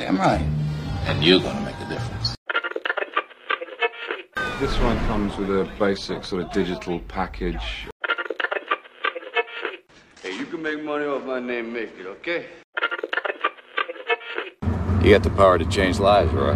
Damn right. And you're gonna make a difference. This one comes with a basic sort of digital package. Hey, you can make money off my name, make it, okay? You got the power to change lives, Roy.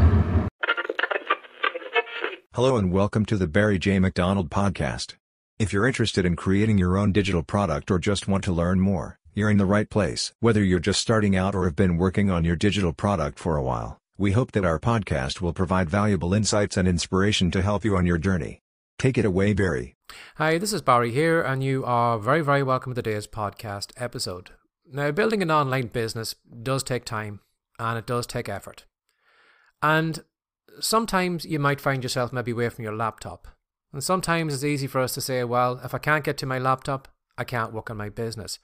Hello and welcome to the Barry J. McDonald Podcast. If you're interested in creating your own digital product or just want to learn more, you're in the right place. Whether you're just starting out or have been working on your digital product for a while, we hope that our podcast will provide valuable insights and inspiration to help you on your journey. Take it away, Barry. Hi, this is Barry here, and you are very, very welcome to today's podcast episode. Now, building an online business does take time and it does take effort. And sometimes you might find yourself maybe away from your laptop. And sometimes it's easy for us to say, well, if I can't get to my laptop, I can't work on my business.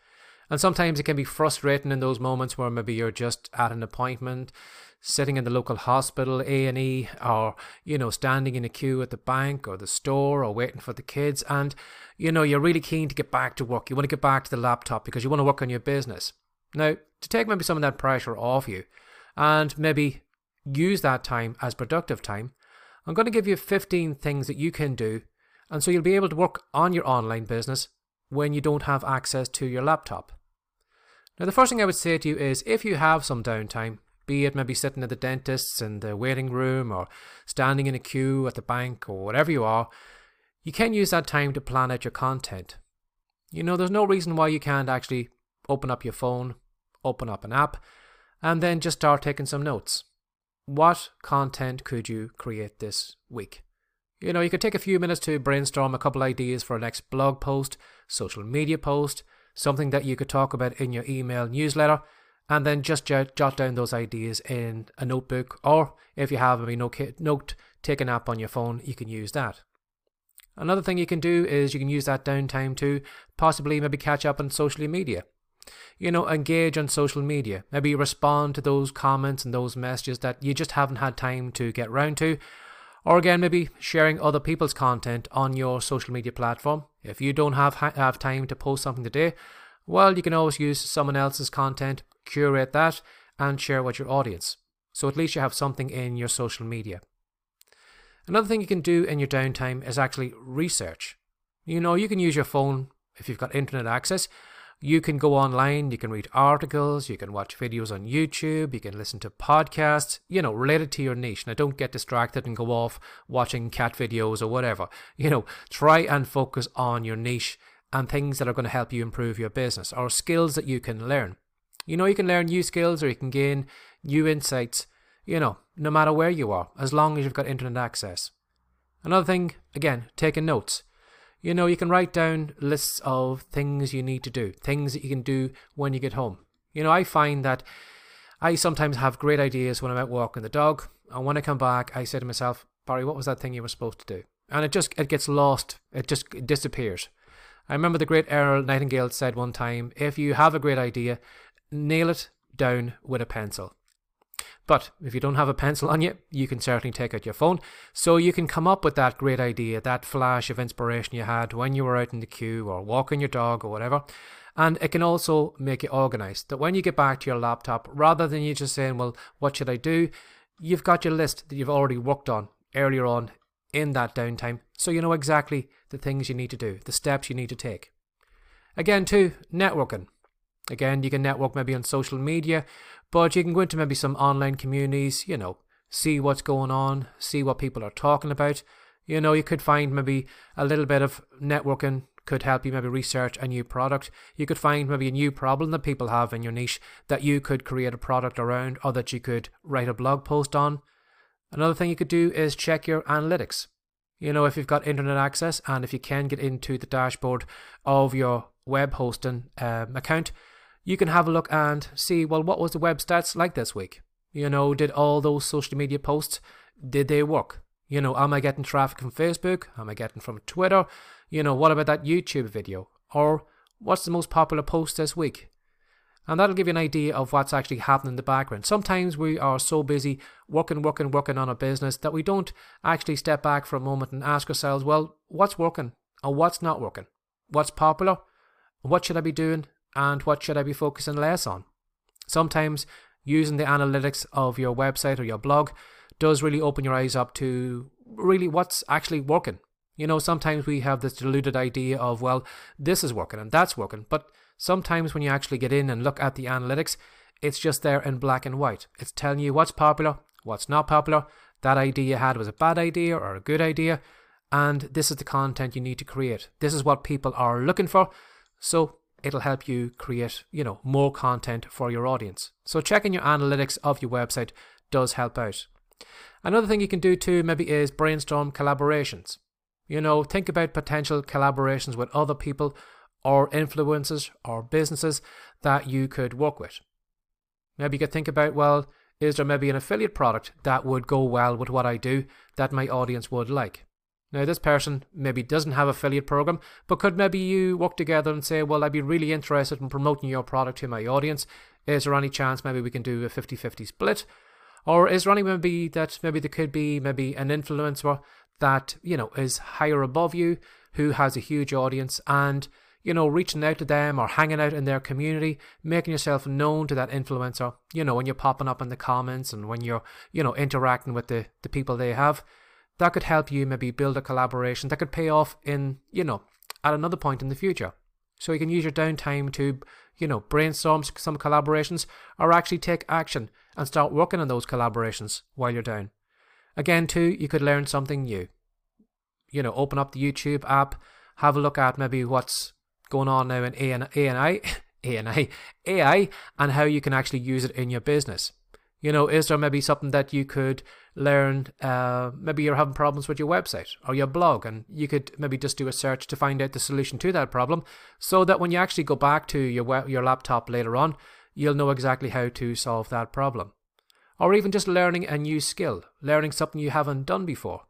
And sometimes it can be frustrating in those moments where maybe you're just at an appointment, sitting in the local hospital, A&E, or, you know, standing in a queue at the bank or the store or waiting for the kids. And, you know, you're really keen to get back to work. You want to get back to the laptop because you want to work on your business. Now, to take maybe some of that pressure off you and maybe use that time as productive time, I'm going to give you 15 things that you can do. And so you'll be able to work on your online business when you don't have access to your laptop. Now, the first thing I would say to you is if you have some downtime, be it maybe sitting at the dentist's in the waiting room or standing in a queue at the bank or whatever you are, you can use that time to plan out your content. You know, there's no reason why you can't actually open up your phone, open up an app, and then just start taking some notes. What content could you create this week? You know, you could take a few minutes to brainstorm a couple ideas for a next blog post, social media post, something that you could talk about in your email newsletter, and then just jot, jot down those ideas in a notebook, or if you have a note taken app on your phone, you can use that. Another thing you can do is you can use that downtime to possibly maybe catch up on social media. You know, engage on social media. Maybe respond to those comments and those messages that you just haven't had time to get round to. Or again, maybe sharing other people's content on your social media platform. If you don't have have time to post something today, well, you can always use someone else's content, curate that, and share with your audience. So at least you have something in your social media. Another thing you can do in your downtime is actually research. You know, you can use your phone if you've got internet access you can go online, you can read articles, you can watch videos on YouTube, you can listen to podcasts, you know, related to your niche. Now, don't get distracted and go off watching cat videos or whatever. You know, try and focus on your niche and things that are going to help you improve your business or skills that you can learn. You know, you can learn new skills or you can gain new insights, you know, no matter where you are, as long as you've got internet access. Another thing, again, taking notes. You know, you can write down lists of things you need to do, things that you can do when you get home. You know, I find that I sometimes have great ideas when I'm out walking the dog, and when I come back, I say to myself, Barry, what was that thing you were supposed to do? And it just it gets lost. It just it disappears. I remember the great Earl Nightingale said one time, if you have a great idea, nail it down with a pencil. But if you don't have a pencil on you, you can certainly take out your phone. So you can come up with that great idea, that flash of inspiration you had when you were out in the queue or walking your dog or whatever. And it can also make you organized. That when you get back to your laptop, rather than you just saying, well, what should I do? You've got your list that you've already worked on earlier on in that downtime. So you know exactly the things you need to do, the steps you need to take. Again, too, networking. Again, you can network maybe on social media, but you can go into maybe some online communities, you know, see what's going on, see what people are talking about. You know, you could find maybe a little bit of networking could help you maybe research a new product. You could find maybe a new problem that people have in your niche that you could create a product around or that you could write a blog post on. Another thing you could do is check your analytics. You know, if you've got internet access and if you can get into the dashboard of your web hosting um, account, you can have a look and see, well, what was the web stats like this week? You know, did all those social media posts, did they work? You know, am I getting traffic from Facebook? Am I getting from Twitter? You know, what about that YouTube video? Or what's the most popular post this week? And that'll give you an idea of what's actually happening in the background. Sometimes we are so busy working, working, working on a business that we don't actually step back for a moment and ask ourselves, well, what's working and what's not working? What's popular? What should I be doing and what should I be focusing less on? Sometimes using the analytics of your website or your blog does really open your eyes up to really what's actually working. You know, sometimes we have this deluded idea of, well, this is working and that's working. But sometimes when you actually get in and look at the analytics, it's just there in black and white. It's telling you what's popular, what's not popular. That idea you had was a bad idea or a good idea. And this is the content you need to create. This is what people are looking for. So it'll help you create, you know, more content for your audience. So checking your analytics of your website does help out. Another thing you can do too maybe is brainstorm collaborations. You know, think about potential collaborations with other people or influencers or businesses that you could work with. Maybe you could think about, well, is there maybe an affiliate product that would go well with what I do that my audience would like? Now, this person maybe doesn't have affiliate program, but could maybe you work together and say, well, I'd be really interested in promoting your product to my audience. Is there any chance maybe we can do a 50 50 split? Or is there any maybe that maybe there could be maybe an influencer that, you know, is higher above you, who has a huge audience and, you know, reaching out to them or hanging out in their community, making yourself known to that influencer, you know, when you're popping up in the comments and when you're, you know, interacting with the, the people they have, that could help you maybe build a collaboration that could pay off in, you know, at another point in the future. So you can use your downtime to, you know, brainstorm some collaborations or actually take action and start working on those collaborations while you're down. Again, too, you could learn something new. You know, open up the YouTube app, have a look at maybe what's going on now in A and I, A and I, AI, and how you can actually use it in your business. You know, is there maybe something that you could learn? Uh, maybe you're having problems with your website or your blog, and you could maybe just do a search to find out the solution to that problem, so that when you actually go back to your your laptop later on, you'll know exactly how to solve that problem. Or even just learning a new skill, learning something you haven't done before.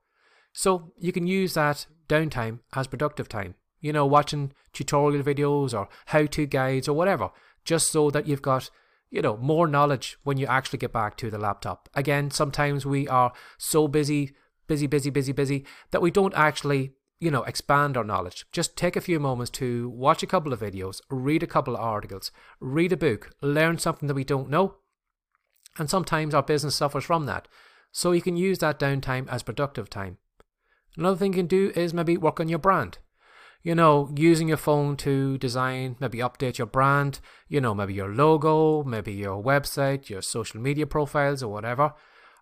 So you can use that downtime as productive time. You know, watching tutorial videos or how to guides or whatever, just so that you've got you know, more knowledge when you actually get back to the laptop. Again, sometimes we are so busy, busy, busy, busy, busy that we don't actually, you know, expand our knowledge. Just take a few moments to watch a couple of videos, read a couple of articles, read a book, learn something that we don't know. And sometimes our business suffers from that. So you can use that downtime as productive time. Another thing you can do is maybe work on your brand you know, using your phone to design, maybe update your brand, you know, maybe your logo, maybe your website, your social media profiles, or whatever.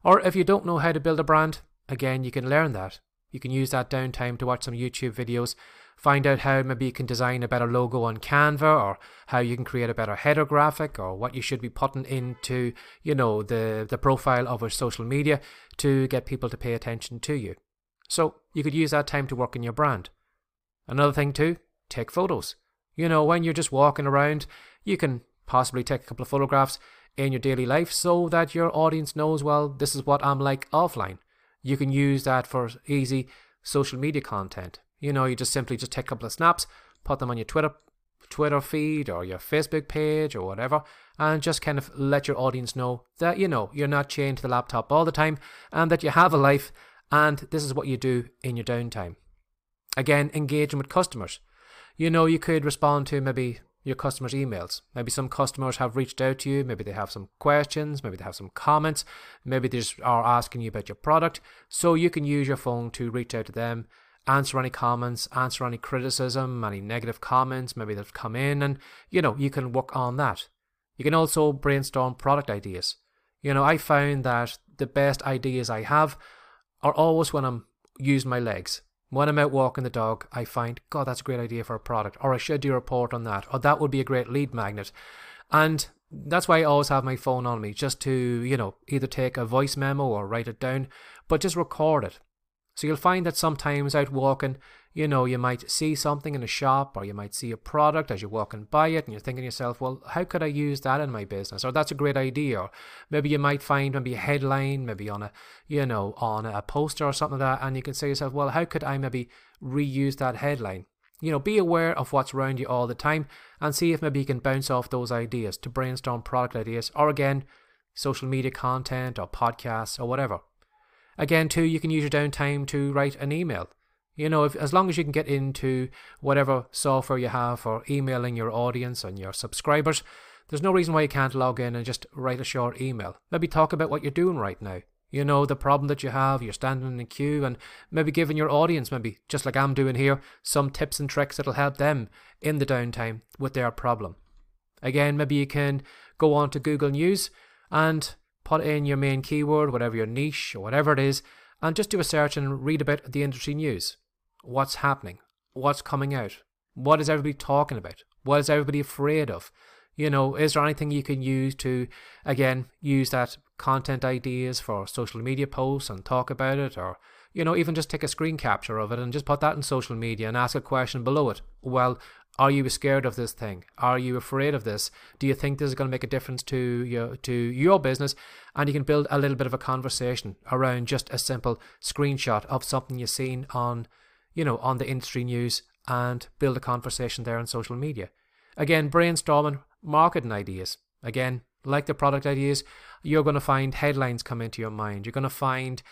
Or if you don't know how to build a brand, again, you can learn that. You can use that downtime to watch some YouTube videos, find out how maybe you can design a better logo on Canva, or how you can create a better header graphic, or what you should be putting into, you know, the, the profile of a social media to get people to pay attention to you. So you could use that time to work in your brand. Another thing too, take photos. You know, when you're just walking around, you can possibly take a couple of photographs in your daily life so that your audience knows, well, this is what I'm like offline. You can use that for easy social media content. You know, you just simply just take a couple of snaps, put them on your Twitter Twitter feed or your Facebook page or whatever, and just kind of let your audience know that you know you're not chained to the laptop all the time and that you have a life and this is what you do in your downtime. Again, engaging with customers. You know, you could respond to maybe your customers' emails. Maybe some customers have reached out to you. Maybe they have some questions. Maybe they have some comments. Maybe they just are asking you about your product. So you can use your phone to reach out to them, answer any comments, answer any criticism, any negative comments. Maybe they've come in and, you know, you can work on that. You can also brainstorm product ideas. You know, I found that the best ideas I have are always when I'm using my legs. When I'm out walking the dog, I find, God, that's a great idea for a product, or I should do a report on that, or that would be a great lead magnet. And that's why I always have my phone on me, just to, you know, either take a voice memo or write it down, but just record it. So you'll find that sometimes out walking, you know, you might see something in a shop or you might see a product as you're walking by it and you're thinking to yourself, well, how could I use that in my business? Or that's a great idea. Or maybe you might find maybe a headline, maybe on a, you know, on a poster or something like that. And you can say to yourself, well, how could I maybe reuse that headline? You know, be aware of what's around you all the time and see if maybe you can bounce off those ideas to brainstorm product ideas or again, social media content or podcasts or whatever. Again, too, you can use your downtime to write an email. You know, if, as long as you can get into whatever software you have for emailing your audience and your subscribers, There's no reason why you can't log in and just write a short email. Maybe talk about what you're doing right now. You know, the problem that you have, you're standing in a queue, and maybe giving your audience, maybe just like I'm doing here, some tips and tricks that'll help them in the downtime with their problem. Again, maybe you can go on to Google News and put in your main keyword, whatever your niche or whatever it is, and just do a search and read about the industry news. What's happening? What's coming out? What is everybody talking about? What is everybody afraid of? You know, is there anything you can use to, again, use that content ideas for social media posts and talk about it? Or, you know, even just take a screen capture of it and just put that in social media and ask a question below it. Well, are you scared of this thing? Are you afraid of this? Do you think this is going to make a difference to your to your business? And you can build a little bit of a conversation around just a simple screenshot of something you've seen on, you know, on the industry news and build a conversation there on social media. Again, brainstorming marketing ideas. Again, like the product ideas, you're going to find headlines come into your mind. You're going to find,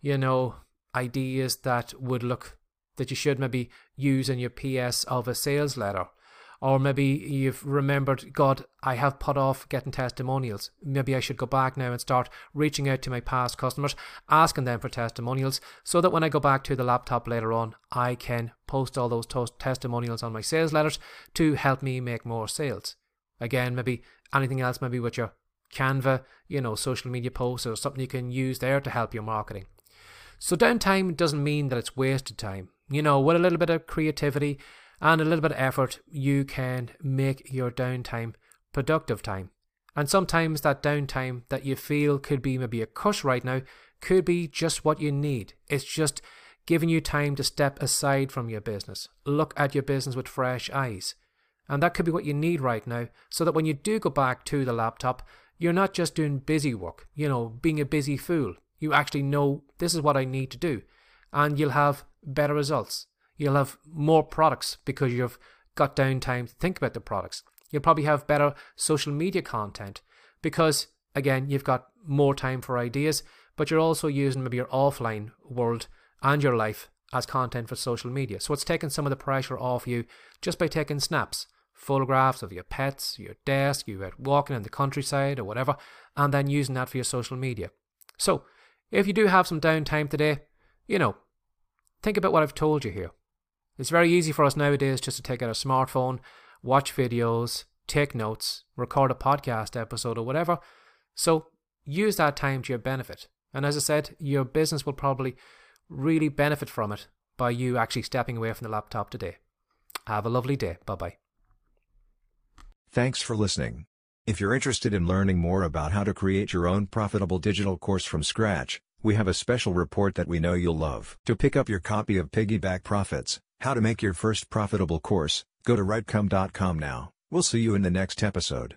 you know, ideas that would look that you should maybe use in your PS of a sales letter. Or maybe you've remembered, God, I have put off getting testimonials. Maybe I should go back now and start reaching out to my past customers, asking them for testimonials, so that when I go back to the laptop later on, I can post all those to- testimonials on my sales letters to help me make more sales. Again, maybe anything else, maybe with your Canva, you know, social media posts or something you can use there to help your marketing. So downtime doesn't mean that it's wasted time. You know, with a little bit of creativity and a little bit of effort, you can make your downtime productive time. And sometimes that downtime that you feel could be maybe a cuss right now could be just what you need. It's just giving you time to step aside from your business, look at your business with fresh eyes. And that could be what you need right now, so that when you do go back to the laptop, you're not just doing busy work, you know, being a busy fool. You actually know this is what I need to do. And you'll have better results. You'll have more products because you've got downtime to think about the products. You'll probably have better social media content because, again, you've got more time for ideas, but you're also using maybe your offline world and your life as content for social media. So it's taking some of the pressure off you just by taking snaps, photographs of your pets, your desk, you out walking in the countryside or whatever, and then using that for your social media. So if you do have some downtime today, you know, think about what I've told you here. It's very easy for us nowadays just to take out a smartphone, watch videos, take notes, record a podcast episode or whatever. So use that time to your benefit. And as I said, your business will probably really benefit from it by you actually stepping away from the laptop today. Have a lovely day. Bye bye. Thanks for listening. If you're interested in learning more about how to create your own profitable digital course from scratch, we have a special report that we know you'll love. To pick up your copy of Piggyback Profits, How to Make Your First Profitable Course, go to writecome.com now. We'll see you in the next episode.